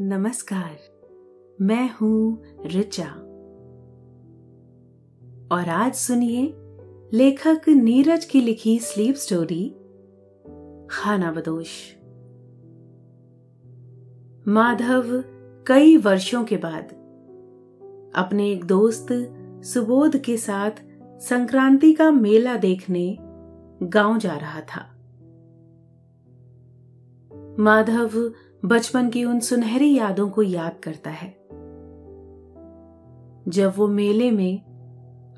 नमस्कार, मैं हूँ रिचा और आज सुनिए लेखक नीरज की लिखी स्लीप स्टोरी, खाना बदोश। माधव कई वर्षों के बाद अपने एक दोस्त सुबोध के साथ संक्रांति का मेला देखने गाँव जा रहा था। माधव बचपन की उन सुनहरी यादों को याद करता है। जब वो मेले में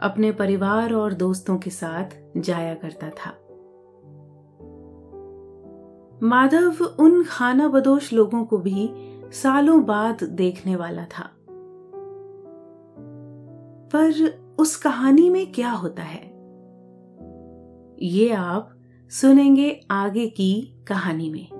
अपने परिवार और दोस्तों के साथ जाया करता था। माधव उन खाना बदोश लोगों को भी सालों बाद देखने वाला था। पर उस कहानी में क्या होता है? ये आप सुनेंगे आगे की कहानी में।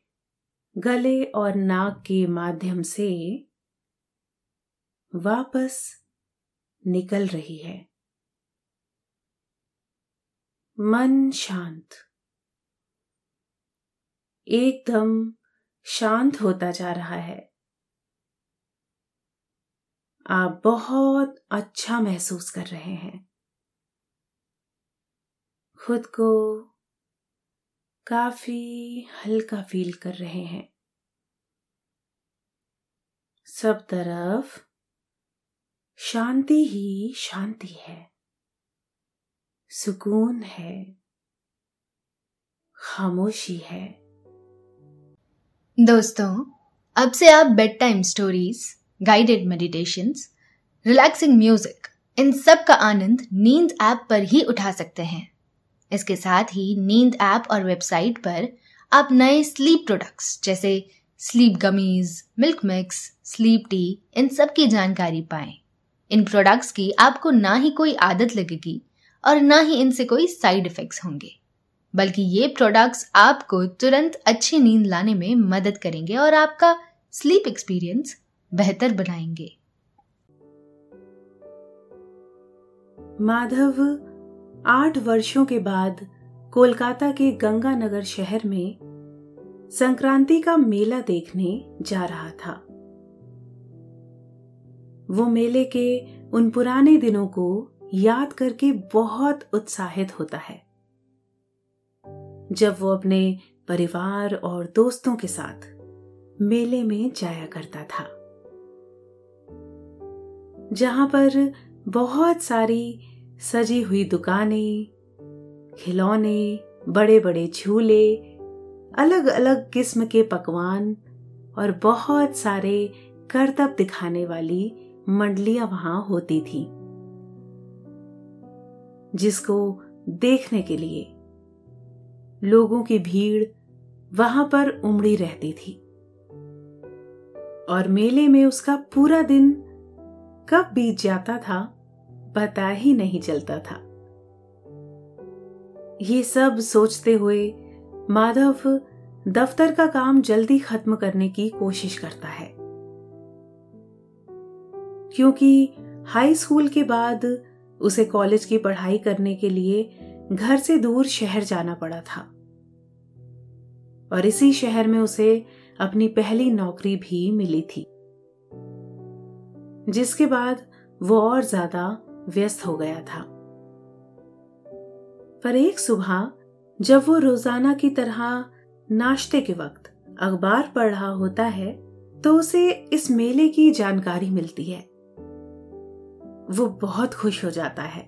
गले और नाक के माध्यम से वापस निकल रही है। मन शांत। एकदम शांत होता जा रहा है। आप बहुत अच्छा महसूस कर रहे हैं। खुद को काफ़ी हल्का फील कर रहे हैं। सब तरफ़ शांति ही शांति है। सुकून है। खामोशी है। दोस्तों, अब से आप bed time stories guided meditation relaxing music इन सब का आनंद नींद ऐप पर ही उठा सकते हैं। इसके साथ ही नींद ऐप और वेबसाइट पर आप नए स्लीप प्रोडक्ट्स जैसे sleep gummies milk mix sleep tea इन सब की जानकारी पाएँ। इन प्रोडक्ट्स की आपको ना ही कोई आदत लगेगी और ना ही इनसे कोई साइड इफेक्ट्स होंगे, बल्कि ये प्रोडक्ट्स आपको तुरंत अच्छी नींद लाने में मदद करेंगे और आपका स्लीप एक्सपीरियंस बेहतर बनाएँगे। माधव आठ वर्षों के बाद कोलकाता के गंगानगर शहर में संक्रांति का मेला देखने जा रहा था। वो मेले के उन पुराने दिनों को याद करके बहुत उत्साहित होता है। जब वो अपने परिवार और दोस्तों के साथ मेले में जाया करता था, जहाँ पर बहुत सारी सजी हुई दुकानें, खिलौने बड़े बड़े झूले अलग अलग किस्म के पकवान और बहुत सारे करतब दिखाने वाली मंडलियाँ वहाँ होती थी, जिसको देखने के लिए लोगों की भीड़ वहाँ पर उमड़ी रहती थी। और मेले में उसका पूरा दिन कब बीत जाता था? पता ही नहीं चलता था। ये सब सोचते हुए माधव दफ्तर का काम जल्दी खत्म करने की कोशिश करता है। क्योंकि हाई स्कूल के बाद उसे कॉलेज की पढ़ाई करने के लिए घर से दूर शहर जाना पड़ा था। और इसी शहर में उसे अपनी पहली नौकरी भी मिली थी। जिसके बाद वो और ज़्यादा व्यस्त हो गया था। पर एक सुबह, जब वो रोज़ाना की तरह नाश्ते के वक्त अखबार पढ़ रहा होता है तो उसे इस मेले की जानकारी मिलती है। वो बहुत खुश हो जाता है।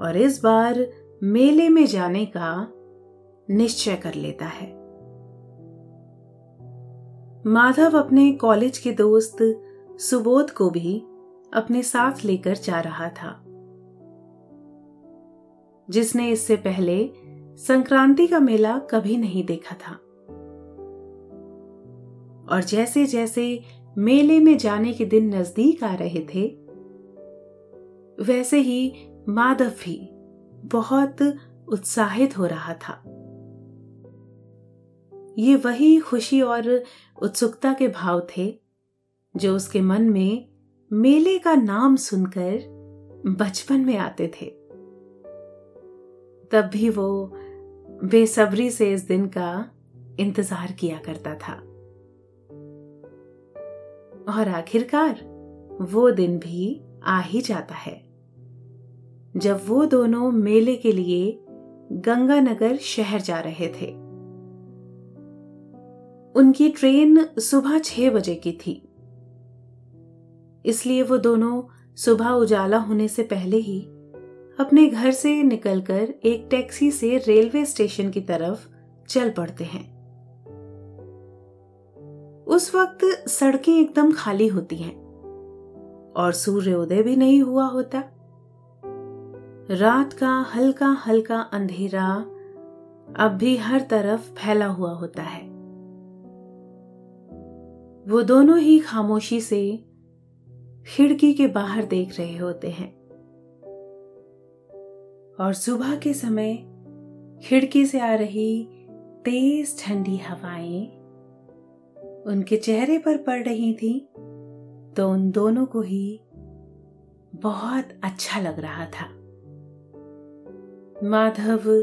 और इस बार मेले में जाने का निश्चय कर लेता है। माधव अपने कॉलेज के दोस्त सुबोध को भी अपने साथ लेकर जा रहा था। जिसने इससे पहले संक्रांति का मेला कभी नहीं देखा था। और जैसे जैसे मेले में जाने के दिन नज़दीक आ रहे थे, वैसे ही माधव भी बहुत उत्साहित हो रहा था। ये वही खुशी और उत्सुकता के भाव थे, जो उसके मन में मेले का नाम सुनकर बचपन में आते थे। तब भी वो बेसब्री से इस दिन का इंतज़ार किया करता था। और आखिरकार वो दिन भी आ ही जाता है। जब वो दोनों मेले के लिए गंगानगर शहर जा रहे थे। उनकी ट्रेन सुबह छह बजे की थी। इसलिए वो दोनों सुबह उजाला होने से पहले ही अपने घर से निकलकर एक टैक्सी से रेलवे स्टेशन की तरफ़ चल पड़ते हैं। उस वक्त सड़कें एकदम खाली होती हैं और सूर्योदय भी नहीं हुआ होता। रात का हल्का हल्का अंधेरा अब भी हर तरफ़ फैला हुआ होता है। वो दोनों ही खामोशी से खिड़की के बाहर देख रहे होते हैं। और सुबह के समय खिड़की से आ रही तेज ठंडी हवाएँ उनके चेहरे पर पड़ रही थी तो उन दोनों को ही बहुत अच्छा लग रहा था। माधव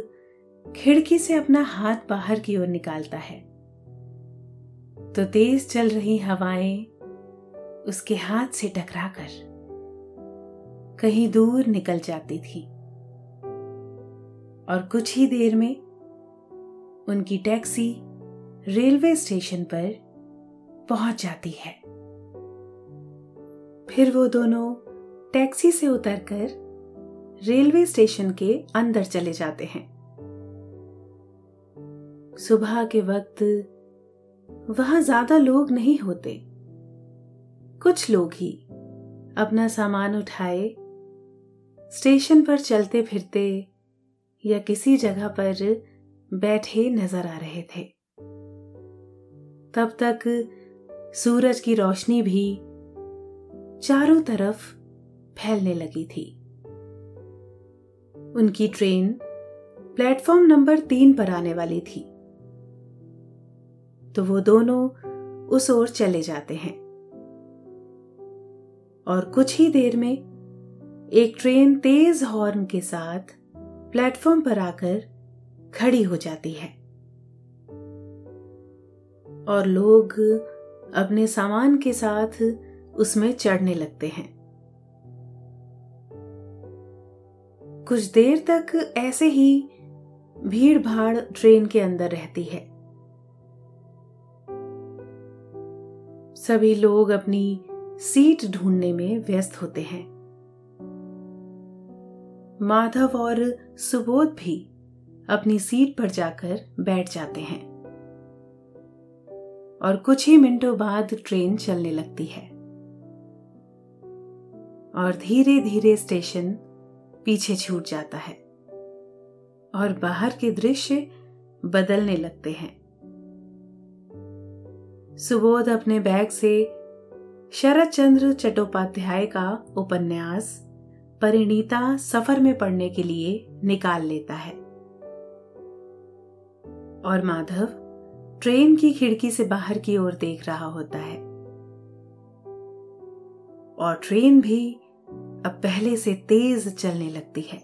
खिड़की से अपना हाथ बाहर की ओर निकालता है। तो तेज चल रही हवाएँ उसके हाथ से टकराकर कहीं दूर निकल जाती थी। और कुछ ही देर में उनकी टैक्सी रेलवे स्टेशन पर पहुँच जाती है। फिर वो दोनों टैक्सी से उतरकर रेलवे स्टेशन के अंदर चले जाते हैं। सुबह के वक्त वहाँ ज़्यादा लोग नहीं होते। कुछ लोग ही अपना सामान उठाए, स्टेशन पर चलते फिरते या किसी जगह पर बैठे नज़र आ रहे थे। तब तक सूरज की रोशनी भी चारों तरफ़ फैलने लगी थी। उनकी ट्रेन प्लेटफॉर्म नंबर तीन पर आने वाली थी। तो वो दोनों उस ओर चले जाते हैं। और कुछ ही देर में एक ट्रेन तेज हॉर्न के साथ प्लेटफॉर्म पर आकर खड़ी हो जाती है। और लोग अपने सामान के साथ उसमें चढ़ने लगते हैं। कुछ देर तक ऐसे ही भीड़ भाड़ ट्रेन के अंदर रहती है। सभी लोग अपनी सीट ढूँढने में व्यस्त होते हैं। माधव और सुबोध भी अपनी सीट पर जाकर बैठ जाते हैं। और कुछ ही मिनटों बाद ट्रेन चलने लगती है। और धीरे धीरे स्टेशन पीछे छूट जाता है और बाहर के दृश्य बदलने लगते हैं। सुबोध अपने बैग से शरद चंद्र चट्टोपाध्याय का उपन्यास परिणीता सफ़र में पढ़ने के लिए निकाल लेता है। और माधव ट्रेन की खिड़की से बाहर की ओर देख रहा होता है। और ट्रेन भी अब पहले से तेज चलने लगती है।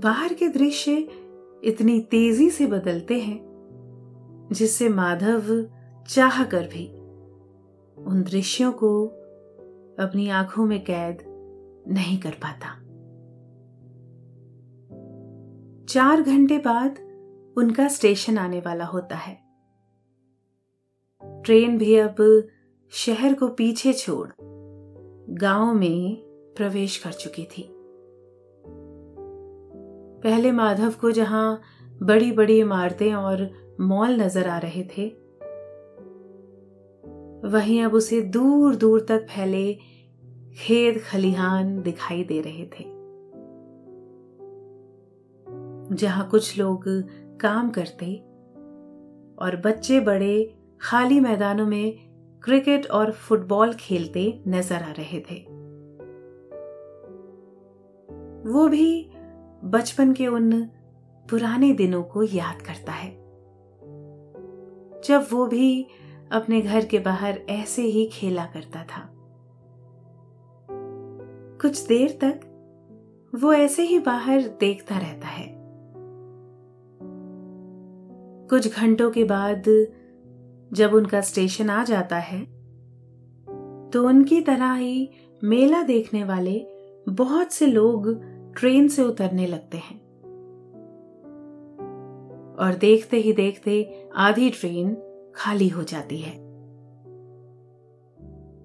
बाहर के दृश्य इतनी तेज़ी से बदलते हैं, जिससे माधव चाह कर भी। उन दृश्यों को अपनी आँखों में कैद नहीं कर पाता। चार घंटे बाद उनका स्टेशन आने वाला होता है। ट्रेन भी अब शहर को पीछे छोड़ गाँव में प्रवेश कर चुकी थी। पहले माधव को जहाँ बड़ी बड़ी इमारतें और मॉल नज़र आ रहे थे वहीं अब उसे दूर दूर तक फैले खेत खलिहान दिखाई दे रहे थे। जहाँ कुछ लोग काम करते और बच्चे बड़े खाली मैदानों में क्रिकेट और फुटबॉल खेलते नज़र आ रहे थे। वो भी बचपन के उन पुराने दिनों को याद करता है। जब वो भी अपने घर के बाहर ऐसे ही खेला करता था। कुछ देर तक वो ऐसे ही बाहर देखता रहता है। कुछ घंटों के बाद जब उनका स्टेशन आ जाता है तो उनकी तरह ही मेला देखने वाले बहुत से लोग ट्रेन से उतरने लगते हैं। और देखते ही देखते आधी ट्रेन खाली हो जाती है।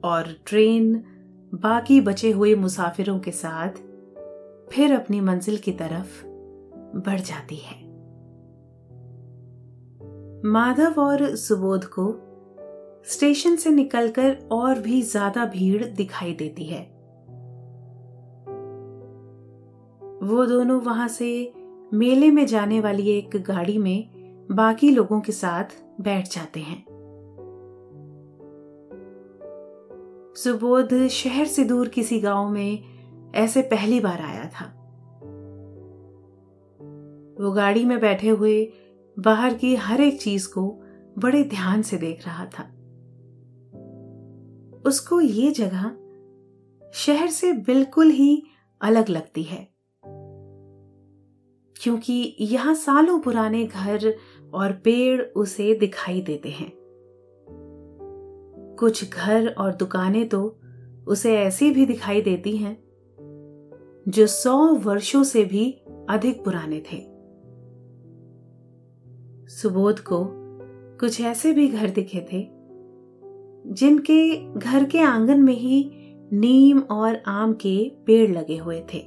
और ट्रेन बाकी बचे हुए मुसाफिरों के साथ फिर अपनी मंजिल की तरफ़ बढ़ जाती है। माधव और सुबोध को स्टेशन से निकलकर और भी ज़्यादा भीड़ दिखाई देती है। वो दोनों वहाँ से मेले में जाने वाली एक गाड़ी में बाकी लोगों के साथ बैठ जाते हैं। सुबोध शहर से दूर किसी गाँव में ऐसे पहली बार आया था। वो गाड़ी में बैठे हुए बाहर की हर एक चीज़ को बड़े ध्यान से देख रहा था। उसको ये जगह शहर से बिल्कुल ही अलग लगती है। क्योंकि यहाँ सालों पुराने घर और पेड़ उसे दिखाई देते हैं। कुछ घर और दुकानें तो उसे ऐसी भी दिखाई देती हैं, जो सौ वर्षों से भी अधिक पुराने थे। सुबोध को कुछ ऐसे भी घर दिखे थे, जिनके घर के आँगन में ही नीम और आम के पेड़ लगे हुए थे।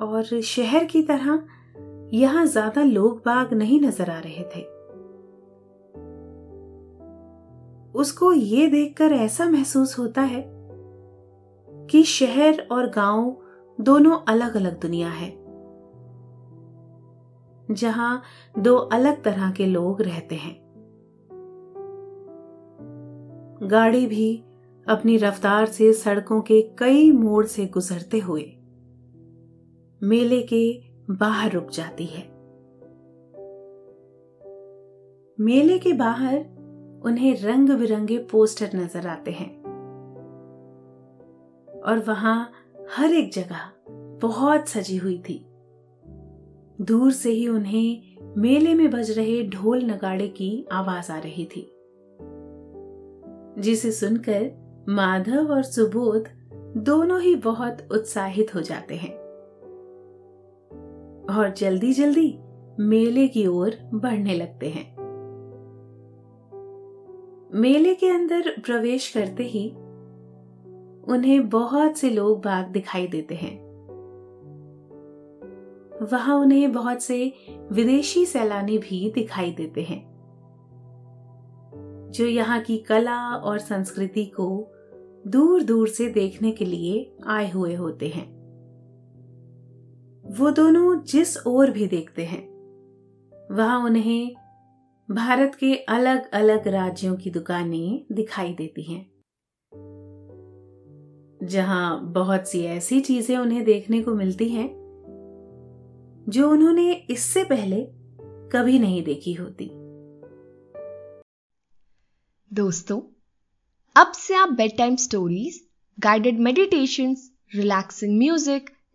और शहर की तरह यहाँ ज़्यादा लोग बाग नहीं नज़र आ रहे थे। उसको ये देखकर ऐसा महसूस होता है कि शहर और गाँव दोनों अलग अलग दुनिया है, जहाँ दो अलग तरह के लोग रहते हैं। गाड़ी भी अपनी रफ्तार से सड़कों के कई मोड़ से गुजरते हुए, मेले के बाहर रुक जाती है। मेले के बाहर उन्हें रंग बिरंगे पोस्टर नज़र आते हैं। और वहाँ हर एक जगह बहुत सजी हुई थी। दूर से ही उन्हें मेले में बज रहे ढोल नगाड़े की आवाज़ आ रही थी। जिसे सुनकर माधव और सुबोध दोनों ही बहुत उत्साहित हो जाते हैं। और जल्दी जल्दी मेले की ओर बढ़ने लगते हैं। मेले के अंदर प्रवेश करते ही उन्हें बहुत से लोग बाग दिखाई देते हैं। वहाँ उन्हें बहुत से विदेशी सैलानी भी दिखाई देते हैं, जो यहाँ की कला और संस्कृति को दूर दूर से देखने के लिए आए हुए होते हैं। वो दोनों जिस ओर भी देखते हैं, वहाँ उन्हें भारत के अलग अलग राज्यों की दुकानें दिखाई देती हैं, जहाँ बहुत सी ऐसी चीज़ें उन्हें देखने को मिलती हैं, जो उन्होंने इससे पहले कभी नहीं देखी होती। दोस्तों, अब से आप bed time stories guided meditation relaxing music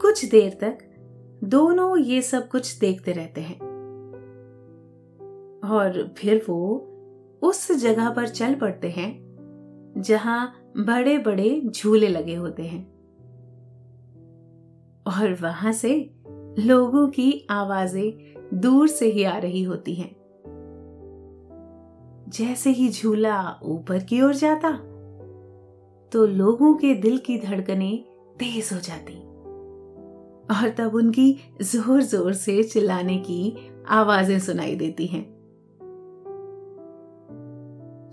कुछ देर तक दोनों ये सब कुछ देखते रहते हैं। और फिर वो उस जगह पर चल पड़ते हैं, जहाँ बड़े बड़े झूले लगे होते हैं। और वहाँ से लोगों की आवाज़ें दूर से ही आ रही होती हैं। जैसे ही झूला ऊपर की ओर जाता तो लोगों के दिल की धड़कनें तेज हो जाती। और तब उनकी ज़ोर ज़ोर से चिल्लाने की आवाज़ें सुनाई देती हैं।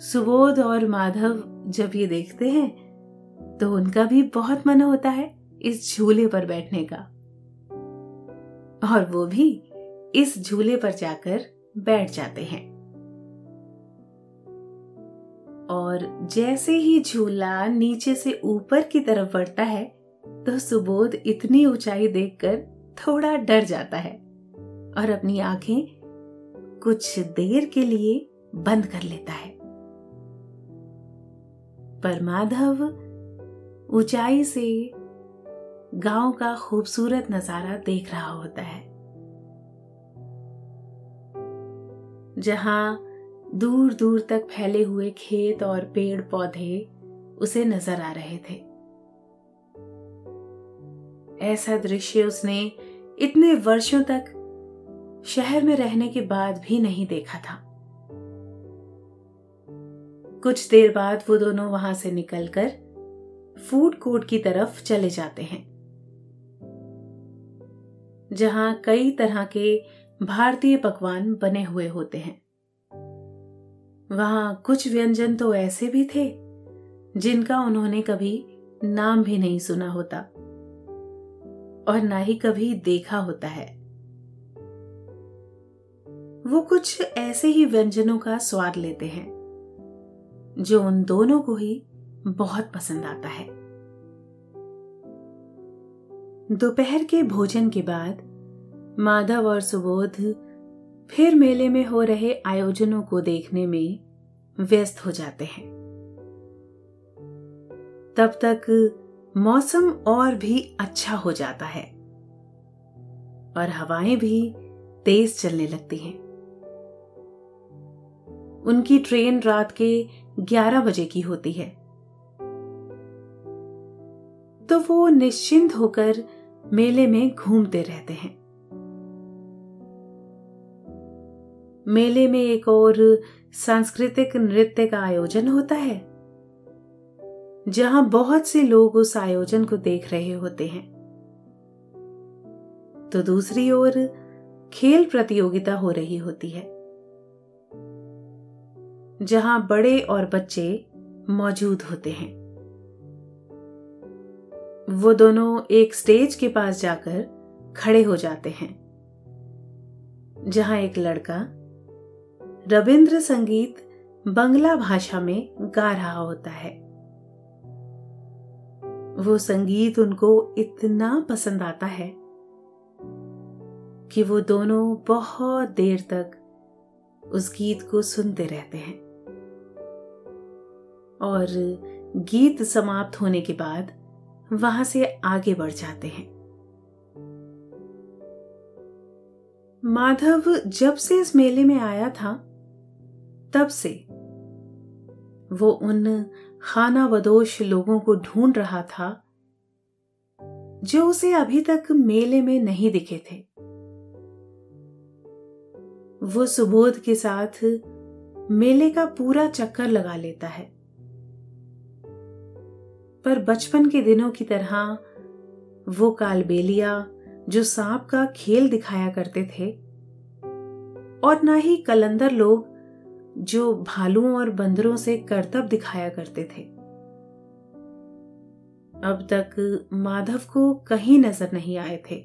सुबोध और माधव जब ये देखते हैं तो उनका भी बहुत मन होता है इस झूले पर बैठने का। और वो भी इस झूले पर जाकर बैठ जाते हैं। और जैसे ही झूला नीचे से ऊपर की तरफ़ बढ़ता है तो सुबोध इतनी ऊंचाई देखकर थोड़ा डर जाता है और अपनी आँखें कुछ देर के लिए बंद कर लेता है। पर माधव ऊंचाई से गाँव का खूबसूरत नज़ारा देख रहा होता है, जहाँ दूर दूर तक फैले हुए खेत और पेड़ पौधे उसे नज़र आ रहे थे। ऐसा दृश्य उसने इतने वर्षों तक शहर में रहने के बाद भी नहीं देखा था। कुछ देर बाद वो दोनों वहाँ से निकलकर फ़ूड कोर्ट की तरफ़ चले जाते हैं, जहाँ कई तरह के भारतीय पकवान बने हुए होते हैं। वहाँ कुछ व्यंजन तो ऐसे भी थे जिनका उन्होंने कभी नाम भी नहीं सुना होता। और ना ही कभी देखा होता है। वो कुछ ऐसे ही व्यंजनों का स्वाद लेते हैं, जो उन दोनों को ही बहुत पसंद आता है। दोपहर के भोजन के बाद माधव और सुबोध फिर मेले में हो रहे आयोजनों को देखने में व्यस्त हो जाते हैं। तब तक मौसम और भी अच्छा हो जाता है। और हवाएँ भी तेज चलने लगती हैं। उनकी ट्रेन रात के 11 बजे की होती है। तो वो निश्चिंत होकर मेले में घूमते रहते हैं। मेले में एक और सांस्कृतिक नृत्य का आयोजन होता है। जहाँ बहुत से लोग उस आयोजन को देख रहे होते हैं। तो दूसरी ओर, खेल प्रतियोगिता हो रही होती है, जहाँ बड़े और बच्चे मौजूद होते हैं। वो दोनों एक स्टेज के पास जाकर खड़े हो जाते हैं, जहाँ एक लड़का रविंद्र संगीत बंगला भाषा में गा रहा होता है। वो संगीत उनको इतना पसंद आता है कि वो दोनों बहुत देर तक उस गीत को सुनते रहते हैं। और गीत समाप्त होने के बाद वहाँ से आगे बढ़ जाते हैं। माधव जब से इस मेले में आया था, तब से वो उन खाना बदोश लोगों को ढूंढ रहा था, जो उसे अभी तक मेले में नहीं दिखे थे। वो सुबोध के साथ मेले का पूरा चक्कर लगा लेता है। पर बचपन के दिनों की तरह वो कालबेलिया, जो सांप का खेल दिखाया करते थे, और ना ही कलंदर लोग जो भालुओं और बंदरों से करतब दिखाया करते थे। अब तक माधव को कहीं नज़र नहीं आए थे।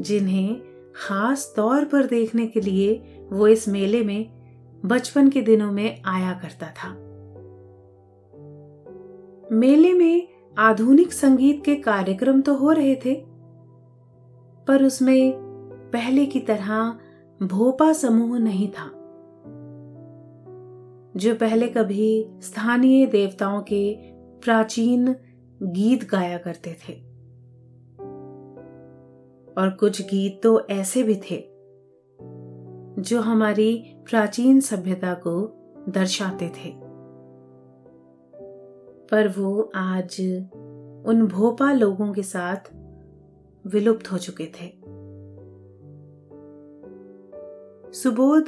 जिन्हें खास तौर पर देखने के लिए वो इस मेले में बचपन के दिनों में आया करता था। मेले में आधुनिक संगीत के कार्यक्रम तो हो रहे थे, पर उसमें पहले की तरह भोपा समूह नहीं था। जो पहले कभी स्थानीय देवताओं के प्राचीन गीत गाया करते थे। और कुछ गीत तो ऐसे भी थे, जो हमारी प्राचीन सभ्यता को दर्शाते थे। पर वो आज उन भोपा लोगों के साथ विलुप्त हो चुके थे। सुबोध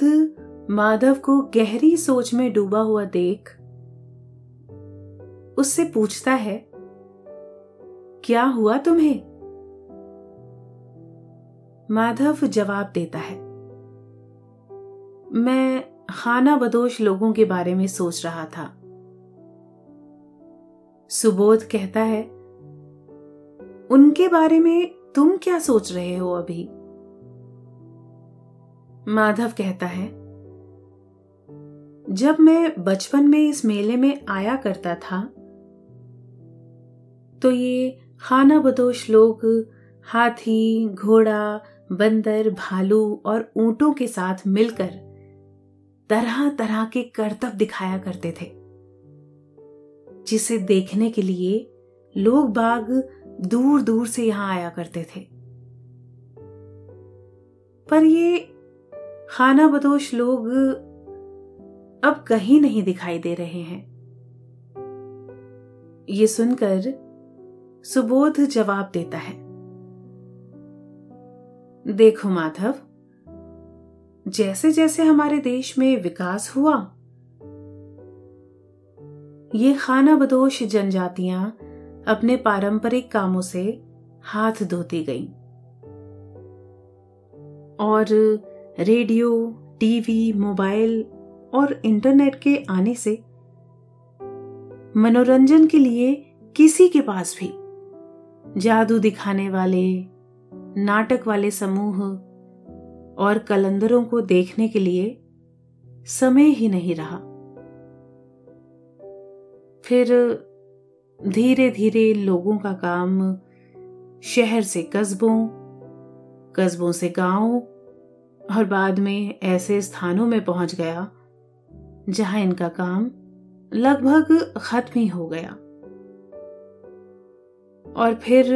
माधव को गहरी सोच में डूबा हुआ देख उससे पूछता है, क्या हुआ तुम्हें? माधव जवाब देता है, मैं खाना बदोश लोगों के बारे में सोच रहा था। सुबोध कहता है, उनके बारे में तुम क्या सोच रहे हो अभी? माधव कहता है। जब मैं बचपन में इस मेले में आया करता था तो ये खाना बदोश लोग हाथी, घोड़ा, बंदर, भालू और ऊंटों के साथ मिलकर तरह तरह के करतब दिखाया करते थे, जिसे देखने के लिए लोग बाग दूर दूर से यहाँ आया करते थे। पर ये खाना बदोश लोग अब कहीं नहीं दिखाई दे रहे हैं। ये सुनकर सुबोध जवाब देता है, देखो माधव जैसे जैसे हमारे देश में विकास हुआ, ये खाना बदोश जनजातियाँ अपने पारंपरिक कामों से हाथ धोती गईं। और रेडियो, टीवी, मोबाइल और इंटरनेट के आने से मनोरंजन के लिए किसी के पास भी जादू दिखाने वाले, नाटक वाले समूह और कलंदरों को देखने के लिए समय ही नहीं रहा। फिर धीरे धीरे लोगों का काम शहर से कस्बों कस्बों से गाँव और बाद में ऐसे स्थानों में पहुँच गया, जहाँ इनका काम लगभग खत्म ही हो गया। और फिर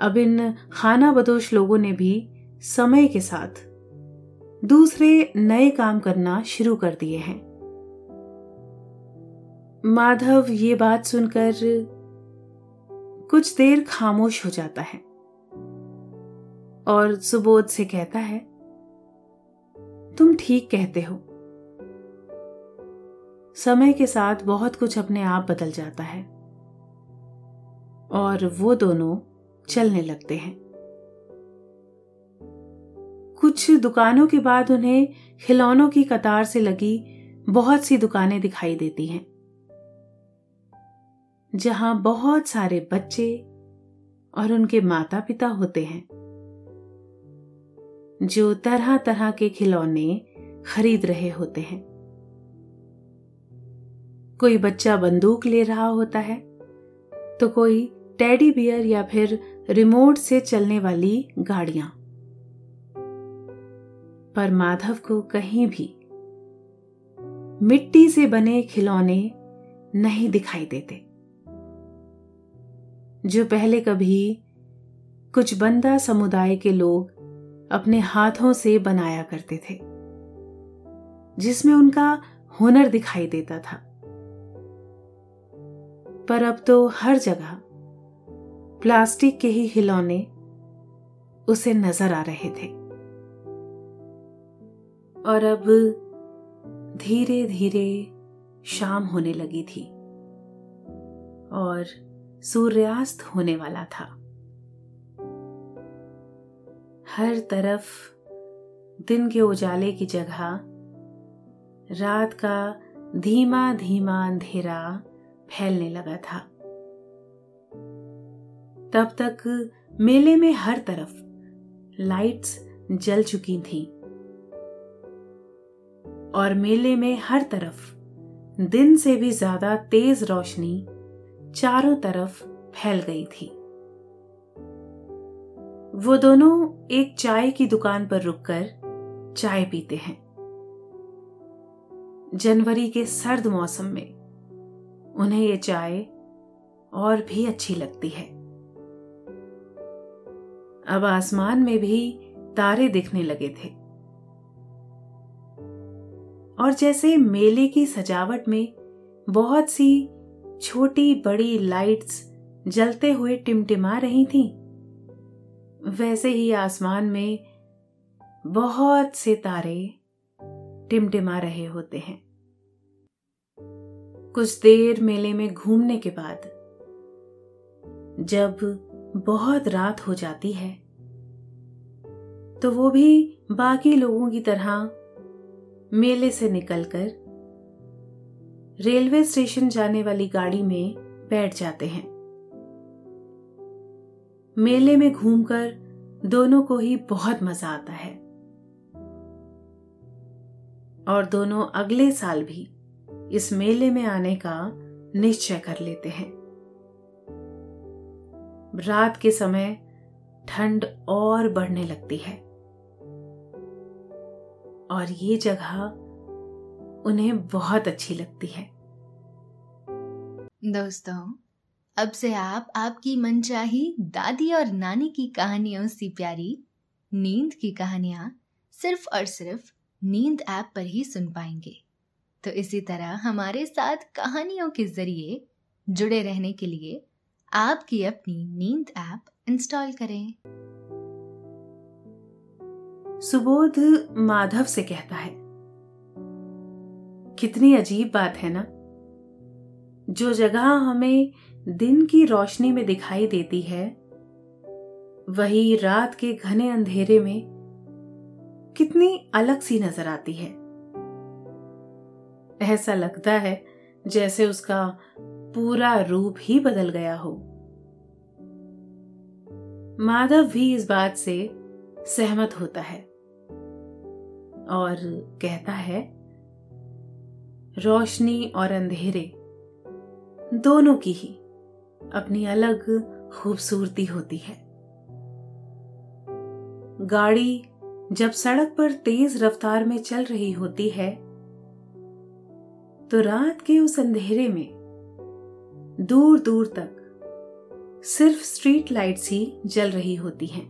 अब इन खाना बदोश लोगों ने भी समय के साथ दूसरे नए काम करना शुरू कर दिए हैं। माधव, ये बात सुनकर कुछ देर खामोश हो जाता है और सुबोध से कहता है तुम ठीक कहते हो। समय के साथ बहुत कुछ अपने आप बदल जाता है। और वो दोनों चलने लगते हैं। कुछ दुकानों के बाद उन्हें खिलौनों की कतार से लगी बहुत सी दुकानें दिखाई देती हैं, जहाँ बहुत सारे बच्चे और उनके माता पिता होते हैं। जो तरह तरह के खिलौने खरीद रहे होते हैं। कोई बच्चा बंदूक ले रहा होता है तो कोई टेडी बियर या फिर रिमोट से चलने वाली गाड़ियाँ। पर माधव को कहीं भी मिट्टी से बने खिलौने नहीं दिखाई देते। जो पहले कभी कुछ बंदा समुदाय के लोग अपने हाथों से बनाया करते थे, जिसमें उनका हुनर दिखाई देता था। पर अब तो हर जगह प्लास्टिक के ही खिलौने उसे नज़र आ रहे थे। और अब धीरे धीरे शाम होने लगी थी और सूर्यास्त होने वाला था। हर तरफ़ दिन के उजाले की जगह, रात का धीमा धीमा अंधेरा फैलने लगा था। तब तक मेले में हर तरफ़ लाइट्स जल चुकी थीं। और मेले में हर तरफ़ दिन से भी ज़्यादा तेज रोशनी चारों तरफ़ फैल गई थी। वो दोनों एक चाय की दुकान पर रुककर चाय पीते हैं। जनवरी के सर्द मौसम में उन्हें ये चाय और भी अच्छी लगती है। अब आसमान में भी तारे दिखने लगे थे। और जैसे मेले की सजावट में बहुत सी छोटी बड़ी लाइट्स जलते हुए टिमटिमा रही थीं, वैसे ही आसमान में बहुत से तारे टिमटिमा रहे होते हैं। कुछ देर मेले में घूमने के बाद, जब बहुत रात हो जाती है तो वो भी बाकी लोगों की तरह मेले से निकलकर रेलवे स्टेशन जाने वाली गाड़ी में बैठ जाते हैं। मेले में घूमकर दोनों को ही बहुत मज़ा आता है। और दोनों अगले साल भी इस मेले में आने का निश्चय कर लेते हैं। रात के समय ठंड और बढ़ने लगती है। और ये जगह उन्हें बहुत अच्छी लगती है। दोस्तों अब से आप आपकी मनचाही दादी और नानी की कहानियों से प्यारी, नींद की कहानियाँ सिर्फ़ और सिर्फ़ नींद ऐप पर ही सुन पाएँगे। तो इसी तरह हमारे साथ कहानियों के ज़रिए जुड़े रहने के लिए आपकी अपनी नींद ऐप इंस्टॉल करें। सुबोध माधव से कहता है, कितनी अजीब बात है ना? जो जगह हमें दिन की रोशनी में दिखाई देती है। वही रात के घने अंधेरे में कितनी अलग सी नज़र आती है। ऐसा लगता है जैसे उसका पूरा रूप ही बदल गया हो। माधव भी इस बात से सहमत होता है और कहता है, रोशनी और अंधेरे दोनों की ही अपनी अलग खूबसूरती होती है। गाड़ी जब सड़क पर तेज रफ्तार में चल रही होती है तो रात के उस अंधेरे में दूर दूर तक, सिर्फ़ स्ट्रीट लाइट्स ही जल रही होती हैं।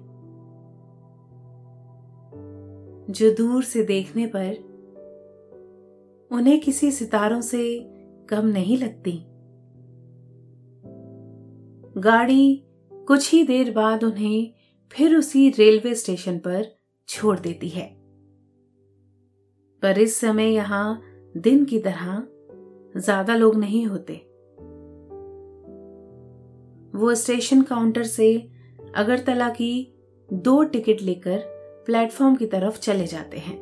जो दूर से देखने पर, उन्हें किसी सितारों से कम नहीं लगती। गाड़ी कुछ ही देर बाद उन्हें फिर उसी रेलवे स्टेशन पर छोड़ देती है। पर इस समय यहाँ दिन की तरह ज़्यादा लोग नहीं होते। वो स्टेशन काउंटर से अगरतला की दो टिकट लेकर प्लेटफॉर्म की तरफ़ चले जाते हैं।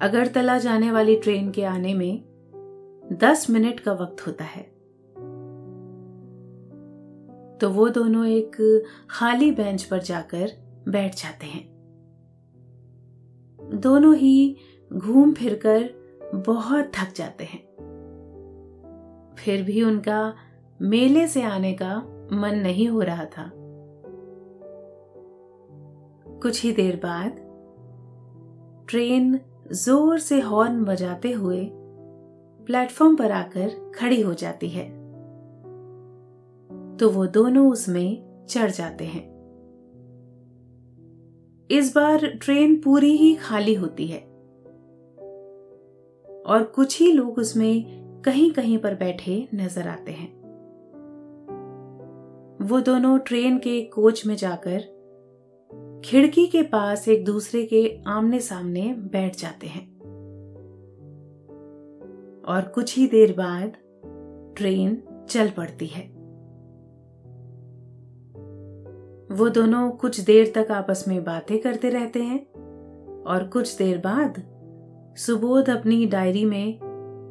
अगरतला जाने वाली ट्रेन के आने में दस मिनट का वक्त होता है। तो वो दोनों एक खाली बेंच पर जाकर बैठ जाते हैं। दोनों ही घूम फिरकर बहुत थक जाते हैं। फिर भी उनका मेले से आने का मन नहीं हो रहा था। कुछ ही देर बाद ट्रेन ज़ोर से हॉर्न बजाते हुए प्लेटफॉर्म पर आकर खड़ी हो जाती है। तो वो दोनों उसमें चढ़ जाते हैं। इस बार ट्रेन पूरी ही खाली होती है। और कुछ ही लोग उसमें कहीं कहीं पर बैठे नज़र आते हैं। वो दोनों ट्रेन के कोच में जाकर खिड़की के पास एक दूसरे के आमने सामने बैठ जाते हैं। और कुछ ही देर बाद ट्रेन चल पड़ती है। वो दोनों कुछ देर तक आपस में बातें करते रहते हैं और कुछ देर बाद सुबोध अपनी डायरी में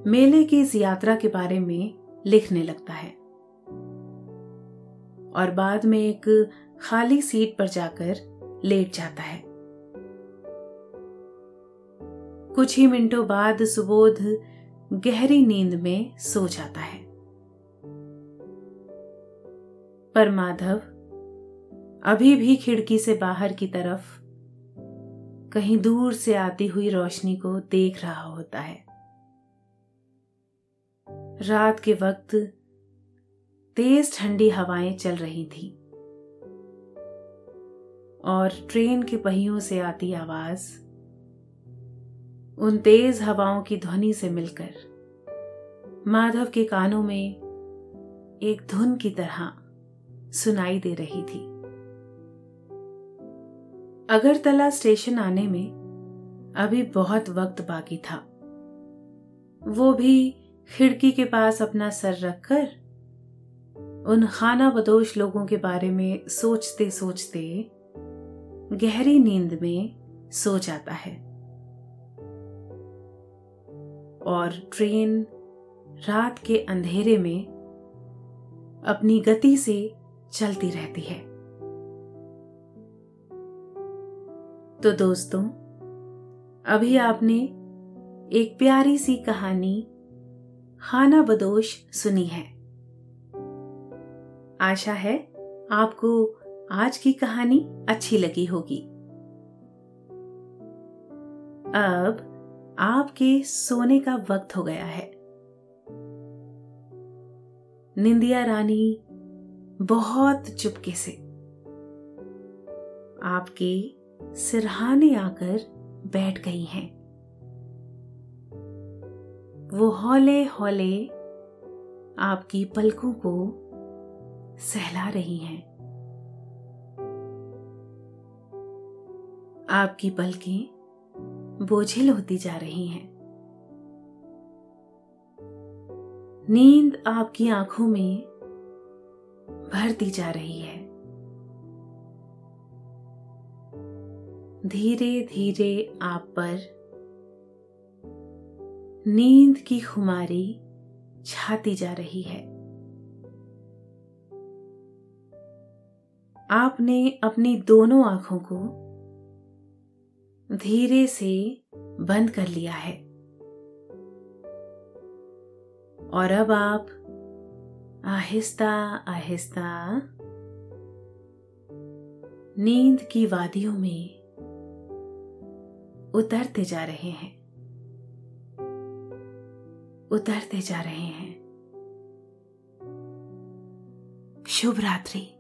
मेले की इस यात्रा के बारे में लिखने लगता है। और बाद में एक खाली सीट पर जाकर लेट जाता है। कुछ ही मिनटों बाद सुबोध गहरी नींद में सो जाता है। पर माधव अभी भी खिड़की से बाहर की तरफ़ कहीं दूर से आती हुई रोशनी को देख रहा होता है। रात के वक्त तेज ठंडी हवाएँ चल रही थी और ट्रेन के पहियों से आती आवाज़ उन तेज हवाओं की ध्वनि से मिलकर माधव के कानों में एक धुन की तरह सुनाई दे रही थी। अगरतला स्टेशन आने में अभी बहुत वक्त बाकी था। वो भी खिड़की के पास अपना सर रखकर उन खाना बदोश लोगों के बारे में सोचते सोचते गहरी नींद में सो जाता है। और ट्रेन रात के अंधेरे में अपनी गति से चलती रहती है। तो दोस्तों, अभी आपने एक प्यारी सी कहानी खाना बदोश, सुनी है। आशा है आपको आज की कहानी अच्छी लगी होगी। अब आपके सोने का वक्त हो गया है। निंदिया रानी बहुत चुपके से, आपके सिरहाने आकर बैठ गई हैं। वो हौले हौले आपकी पलकों को सहला रही हैं। आपकी पलकें बोझिल होती जा रही हैं। नींद आपकी आँखों में भरती जा रही है। धीरे धीरे आप पर नींद की खुमारी छाती जा रही है। आपने अपनी दोनों आँखों को धीरे से बंद कर लिया है। और अब आप आहिस्ता आहिस्ता नींद की वादियों में उतरते जा रहे हैं। उतरते जा रहे हैं। शुभ रात्रि।